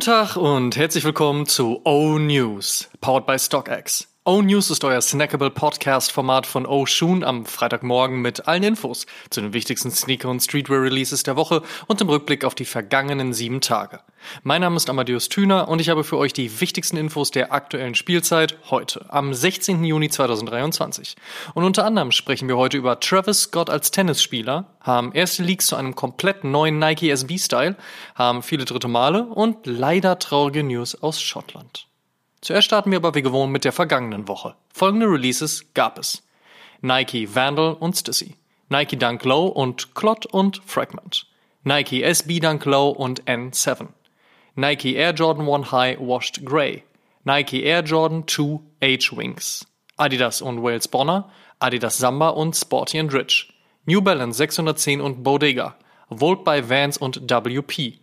Guten Tag und herzlich willkommen zu O News, powered by StockX. O News ist euer snackable Podcast-Format von O Shoon am Freitagmorgen mit allen Infos zu den wichtigsten Sneaker- und Streetwear-Releases der Woche und dem Rückblick auf die vergangenen sieben Tage. Mein Name ist Amadeus Thüner und ich habe für euch die wichtigsten Infos der aktuellen Spielzeit heute, am 16. Juni 2023. Und unter anderem sprechen wir heute über Travis Scott als Tennisspieler, haben erste Leaks zu einem komplett neuen Nike SB-Style, haben viele dritte Male und leider traurige News aus Schottland. Zuerst starten wir aber wie gewohnt mit der vergangenen Woche. Folgende Releases gab es. Nike Vandal und Stussy. Nike Dunk Low und Clot und Fragment. Nike SB Dunk Low und N7. Nike Air Jordan 1 High Washed Grey. Nike Air Jordan 2 H-Wings. Adidas und Wales Bonner. Adidas Samba und Sporty and Rich. New Balance 610 und Bodega. Volt by Vans und WP.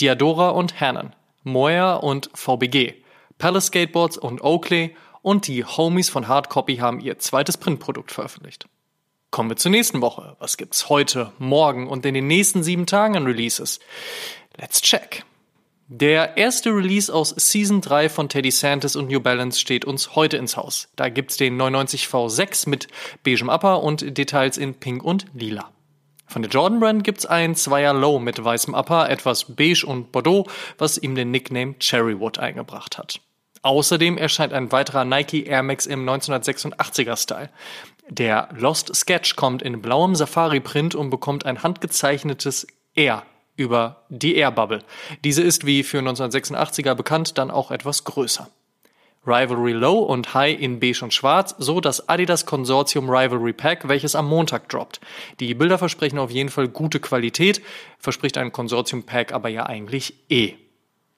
Diadora und Hannon. Moya und VBG. Palace Skateboards und Oakley und die Homies von Hardcopy haben ihr zweites Printprodukt veröffentlicht. Kommen wir zur nächsten Woche. Was gibt's heute, morgen und in den nächsten sieben Tagen an Releases? Let's check. Der erste Release aus Season 3 von Teddy Santis und New Balance steht uns heute ins Haus. Da gibt's den 99 V6 mit beigem Upper und Details in Pink und Lila. Von der Jordan Brand gibt's ein Zweier Low mit weißem Upper, etwas beige und Bordeaux, was ihm den Nickname Cherrywood eingebracht hat. Außerdem erscheint ein weiterer Nike Air Max im 1986er Style. Der Lost Sketch kommt in blauem Safari-Print und bekommt ein handgezeichnetes Air über die Air Bubble. Diese ist wie für 1986er bekannt dann auch etwas größer. Rivalry Low und High in beige und schwarz, so das Adidas Konsortium Rivalry Pack, welches am Montag droppt. Die Bilder versprechen auf jeden Fall gute Qualität, verspricht ein Konsortium Pack aber ja eigentlich eh.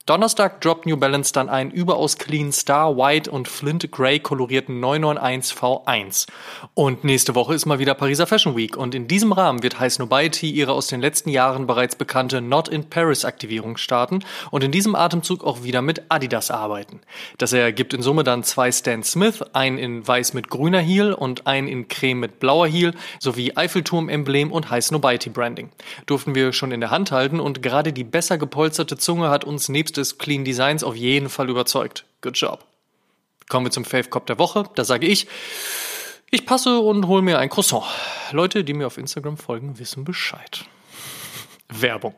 Donnerstag droppt New Balance dann einen überaus clean Star White und Flint Grey kolorierten 991 V1. Und nächste Woche ist mal wieder Pariser Fashion Week und in diesem Rahmen wird High Snobiety ihre aus den letzten Jahren bereits bekannte Not in Paris Aktivierung starten und in diesem Atemzug auch wieder mit Adidas arbeiten. Das ergibt in Summe dann zwei Stan Smith, einen in weiß mit grüner Heel und einen in creme mit blauer Heel sowie Eiffelturm-Emblem und High Snobiety Branding. Durften wir schon in der Hand halten und gerade die besser gepolsterte Zunge hat uns nebst des Clean Designs auf jeden Fall überzeugt. Good job. Kommen wir zum Fave Cop der Woche. Da sage ich, ich passe und hole mir ein Croissant. Leute, die mir auf Instagram folgen, wissen Bescheid. Werbung.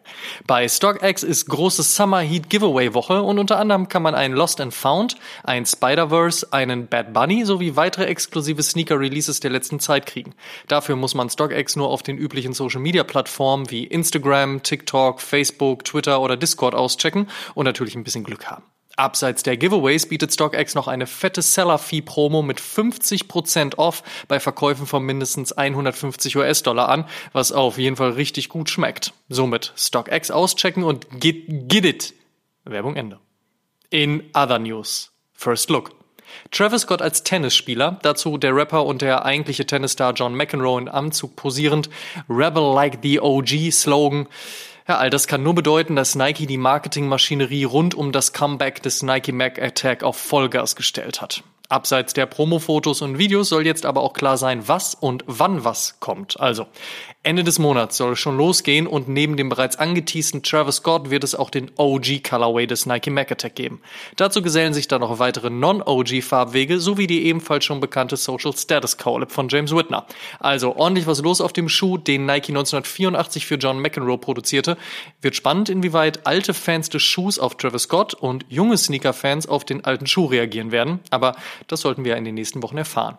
Bei StockX ist große Summer Heat Giveaway Woche und unter anderem kann man ein Lost and Found, ein Spider-Verse, einen Bad Bunny sowie weitere exklusive Sneaker Releases der letzten Zeit kriegen. Dafür muss man StockX nur auf den üblichen Social Media Plattformen wie Instagram, TikTok, Facebook, Twitter oder Discord auschecken und natürlich ein bisschen Glück haben. Abseits der Giveaways bietet StockX noch eine fette Seller-Fee-Promo mit 50% off bei Verkäufen von mindestens 150 US-Dollar an, was auf jeden Fall richtig gut schmeckt. Somit StockX auschecken und get, get it. Werbung Ende. In other news. First Look. Travis Scott als Tennisspieler, dazu der Rapper und der eigentliche Tennisstar John McEnroe in Anzug posierend, Rebel like the OG Slogan. Ja, all das kann nur bedeuten, dass Nike die Marketingmaschinerie rund um das Comeback des Nike Mac Attack auf Vollgas gestellt hat. Abseits der Promo-Fotos und Videos soll jetzt aber auch klar sein, was und wann was kommt. Also, Ende des Monats soll es schon losgehen und neben dem bereits angeteasten Travis Scott wird es auch den OG Colorway des Nike Mac Attack geben. Dazu gesellen sich dann noch weitere Non-OG Farbwege sowie die ebenfalls schon bekannte Social Status Collab von James Whitner. Also ordentlich was los auf dem Schuh, den Nike 1984 für John McEnroe produzierte. Wird spannend, inwieweit alte Fans des Schuhs auf Travis Scott und junge Sneaker-Fans auf den alten Schuh reagieren werden. Aber das sollten wir in den nächsten Wochen erfahren.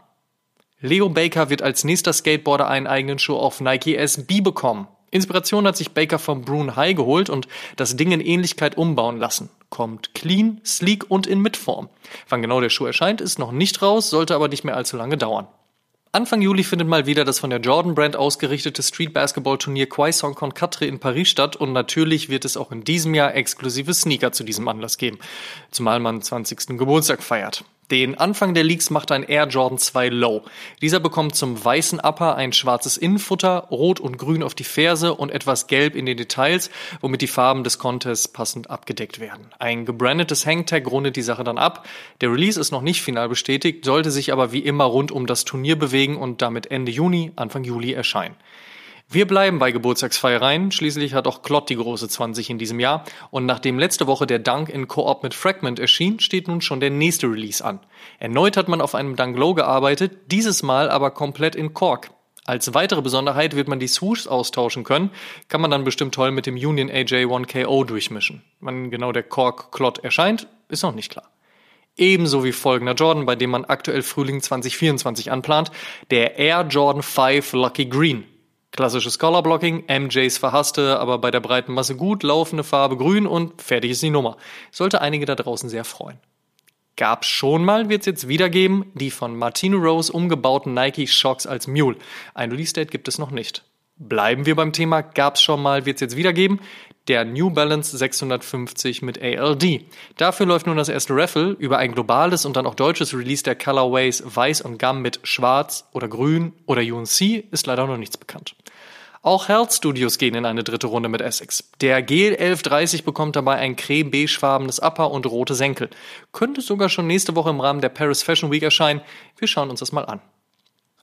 Leo Baker wird als nächster Skateboarder einen eigenen Schuh auf Nike SB bekommen. Inspiration hat sich Baker vom Brune High geholt und das Ding in Ähnlichkeit umbauen lassen. Kommt clean, sleek und in Mitform. Wann genau der Schuh erscheint, ist noch nicht raus, sollte aber nicht mehr allzu lange dauern. Anfang Juli findet mal wieder das von der Jordan Brand ausgerichtete Street Basketball Turnier Quaison Con Quatre in Paris statt und natürlich wird es auch in diesem Jahr exklusive Sneaker zu diesem Anlass geben, zumal man 20. Geburtstag feiert. Den Anfang der Leaks macht ein Air Jordan 2 Low. Dieser bekommt zum weißen Upper ein schwarzes Innenfutter, rot und grün auf die Ferse und etwas gelb in den Details, womit die Farben des Contests passend abgedeckt werden. Ein gebrandetes Hangtag rundet die Sache dann ab. Der Release ist noch nicht final bestätigt, sollte sich aber wie immer rund um das Turnier bewegen und damit Ende Juni, Anfang Juli erscheinen. Wir bleiben bei Geburtstagsfeiereien. Schließlich hat auch Klott die große 20 in diesem Jahr. Und nachdem letzte Woche der Dunk in Koop mit Fragment erschien, steht nun schon der nächste Release an. Erneut hat man auf einem Dunk Low gearbeitet, dieses Mal aber komplett in Kork. Als weitere Besonderheit wird man die Swoosh austauschen können, kann man dann bestimmt toll mit dem Union AJ1KO durchmischen. Wann genau der Kork Klott erscheint, ist noch nicht klar. Ebenso wie folgender Jordan, bei dem man aktuell Frühling 2024 anplant, der Air Jordan 5 Lucky Green. Klassisches Color Blocking, MJs verhasste, aber bei der breiten Masse gut laufende Farbe grün und fertig ist die Nummer. Sollte einige da draußen sehr freuen. Gab's schon mal, wird's jetzt wieder geben, die von Martino Rose umgebauten Nike Shocks als Mule. Ein Release Date gibt es noch nicht. Bleiben wir beim Thema, gab's schon mal, wird's jetzt wieder geben, der New Balance 650 mit ALD. Dafür läuft nun das erste Raffle über ein globales und dann auch deutsches Release der Colorways Weiß und Gum mit Schwarz oder Grün oder UNC ist leider noch nichts bekannt. Auch Health Studios gehen in eine dritte Runde mit Essex. Der GL1130 bekommt dabei ein creme-beigefarbenes Upper und rote Senkel. Könnte sogar schon nächste Woche im Rahmen der Paris Fashion Week erscheinen. Wir schauen uns das mal an.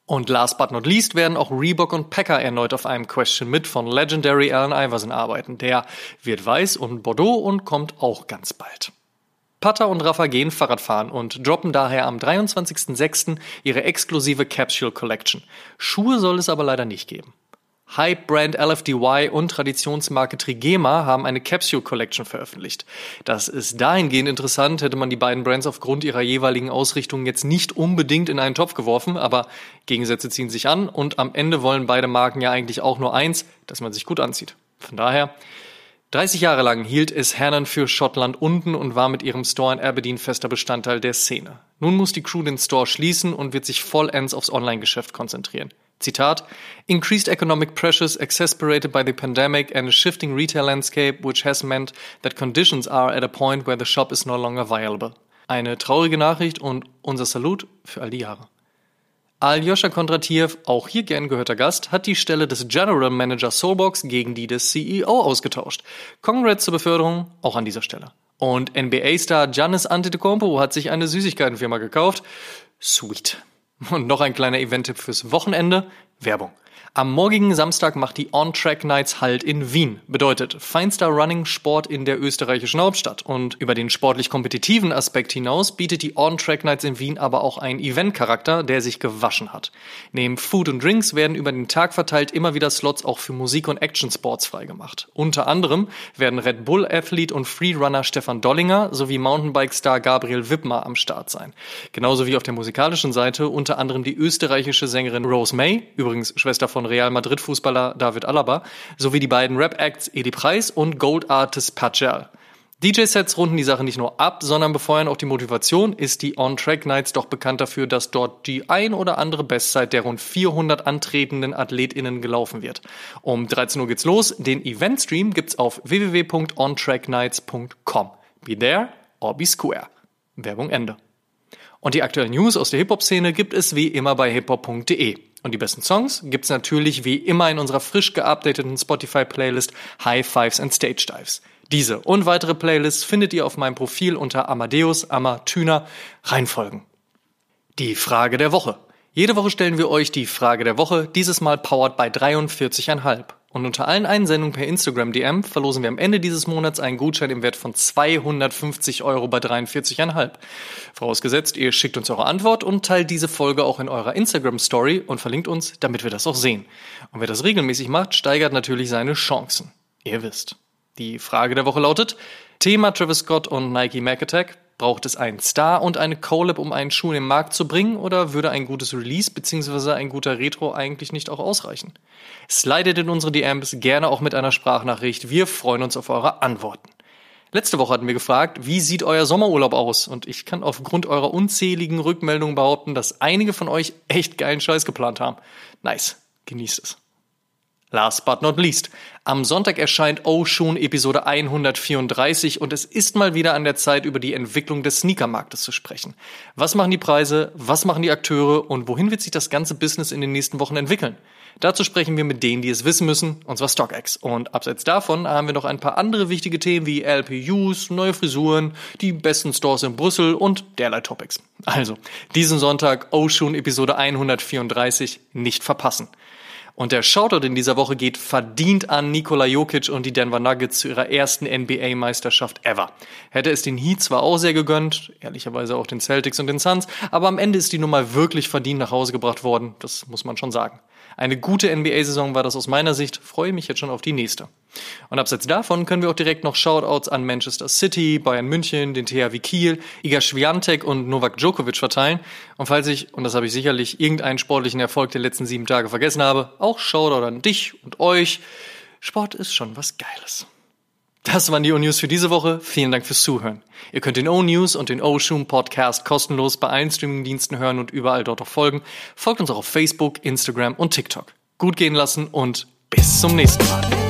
Und last but not least werden auch Reebok und Packer erneut auf einem Question mit von Legendary Allen Iverson arbeiten. Der wird weiß und Bordeaux und kommt auch ganz bald. Pata und Rafa gehen Fahrradfahren und droppen daher am 23.06. ihre exklusive Capsule Collection. Schuhe soll es aber leider nicht geben. Hype-Brand LFDY und Traditionsmarke Trigema haben eine Capsule Collection veröffentlicht. Das ist dahingehend interessant, hätte man die beiden Brands aufgrund ihrer jeweiligen Ausrichtung jetzt nicht unbedingt in einen Topf geworfen, aber Gegensätze ziehen sich an und am Ende wollen beide Marken ja eigentlich auch nur eins, dass man sich gut anzieht. Von daher, 30 Jahre lang hielt es Hannon für Schottland unten und war mit ihrem Store in Aberdeen fester Bestandteil der Szene. Nun muss die Crew den Store schließen und wird sich vollends aufs Online-Geschäft konzentrieren. Zitat, increased economic pressures exacerbated by the pandemic and a shifting retail landscape which has meant that conditions are at a point where the shop is no longer viable. Eine traurige Nachricht und unser Salut für all die Jahre. Aljoscha Kondratiev, auch hier gern gehörter Gast, hat die Stelle des General Manager Soulbox gegen die des CEO ausgetauscht. Congrats zur Beförderung, auch an dieser Stelle. Und NBA-Star Giannis Antetokounmpo hat sich eine Süßigkeitenfirma gekauft. Sweet. Und noch ein kleiner Event-Tipp fürs Wochenende. Werbung. Am morgigen Samstag macht die On-Track Nights Halt in Wien. Bedeutet feinster Running-Sport in der österreichischen Hauptstadt. Und über den sportlich kompetitiven Aspekt hinaus bietet die On-Track Nights in Wien aber auch einen Event-Charakter, der sich gewaschen hat. Neben Food und Drinks werden über den Tag verteilt immer wieder Slots auch für Musik- und Action-Sports freigemacht. Unter anderem werden Red Bull-Athlet und Freerunner Stefan Dollinger sowie Mountainbike-Star Gabriel Wippmer am Start sein. Genauso wie auf der musikalischen Seite unter anderem die österreichische Sängerin Rose May, übrigens Schwester von von Real Madrid Fußballer David Alaba, sowie die beiden Rap-Acts Edi Preis und Gold Artist Pachel. DJ-Sets runden die Sache nicht nur ab, sondern befeuern auch die Motivation, ist die On-Track Nights doch bekannt dafür, dass dort die ein oder andere Bestzeit der rund 400 antretenden AthletInnen gelaufen wird. Um 13 Uhr geht's los. Den Event-Stream gibt's auf www.ontracknights.com. Be there or be square. Werbung Ende. Und die aktuellen News aus der Hip-Hop-Szene gibt es wie immer bei hiphop.de. Und die besten Songs gibt's natürlich wie immer in unserer frisch geupdateten Spotify-Playlist High Fives and Stage Dives. Diese und weitere Playlists findet ihr auf meinem Profil unter Amadeus Amatüner. Reinfolgen. Die Frage der Woche. Jede Woche stellen wir euch die Frage der Woche, dieses Mal powered bei 43,5. Und unter allen Einsendungen per Instagram DM verlosen wir am Ende dieses Monats einen Gutschein im Wert von 250 Euro bei 43,5. Vorausgesetzt, ihr schickt uns eure Antwort und teilt diese Folge auch in eurer Instagram Story und verlinkt uns, damit wir das auch sehen. Und wer das regelmäßig macht, steigert natürlich seine Chancen. Ihr wisst. Die Frage der Woche lautet, Thema Travis Scott und Nike Mac Attack. Braucht es einen Star und eine Collab, um einen Schuh in den Markt zu bringen, oder würde ein gutes Release bzw. ein guter Retro eigentlich nicht auch ausreichen? Slidet in unsere DMs gerne auch mit einer Sprachnachricht. Wir freuen uns auf eure Antworten. Letzte Woche hatten wir gefragt, wie sieht euer Sommerurlaub aus? Und ich kann aufgrund eurer unzähligen Rückmeldungen behaupten, dass einige von euch echt geilen Scheiß geplant haben. Nice. Genießt es. Last but not least. Am Sonntag erscheint Oshun Episode 134 und es ist mal wieder an der Zeit, über die Entwicklung des Sneakermarktes zu sprechen. Was machen die Preise? Was machen die Akteure? Und wohin wird sich das ganze Business in den nächsten Wochen entwickeln? Dazu sprechen wir mit denen, die es wissen müssen, und zwar StockX. Und abseits davon haben wir noch ein paar andere wichtige Themen wie LPUs, neue Frisuren, die besten Stores in Brüssel und derlei Topics. Also, diesen Sonntag Oshun Episode 134 nicht verpassen. Und der Shoutout in dieser Woche geht verdient an Nikola Jokic und die Denver Nuggets zu ihrer ersten NBA-Meisterschaft ever. Hätte es den Heat zwar auch sehr gegönnt, ehrlicherweise auch den Celtics und den Suns, aber am Ende ist die Nummer wirklich verdient nach Hause gebracht worden, das muss man schon sagen. Eine gute NBA-Saison war das aus meiner Sicht, freue mich jetzt schon auf die nächste. Und abseits davon können wir auch direkt noch Shoutouts an Manchester City, Bayern München, den THW Kiel, Iga Swiatek und Novak Djokovic verteilen. Und falls ich, und das habe ich sicherlich, irgendeinen sportlichen Erfolg der letzten sieben Tage vergessen habe, auch Shoutout an dich und euch. Sport ist schon was Geiles. Das waren die O-News für diese Woche. Vielen Dank fürs Zuhören. Ihr könnt den O-News und den O-Shoom Podcast kostenlos bei allen Streamingdiensten hören und überall dort auch folgen. Folgt uns auch auf Facebook, Instagram und TikTok. Gut gehen lassen und bis zum nächsten Mal.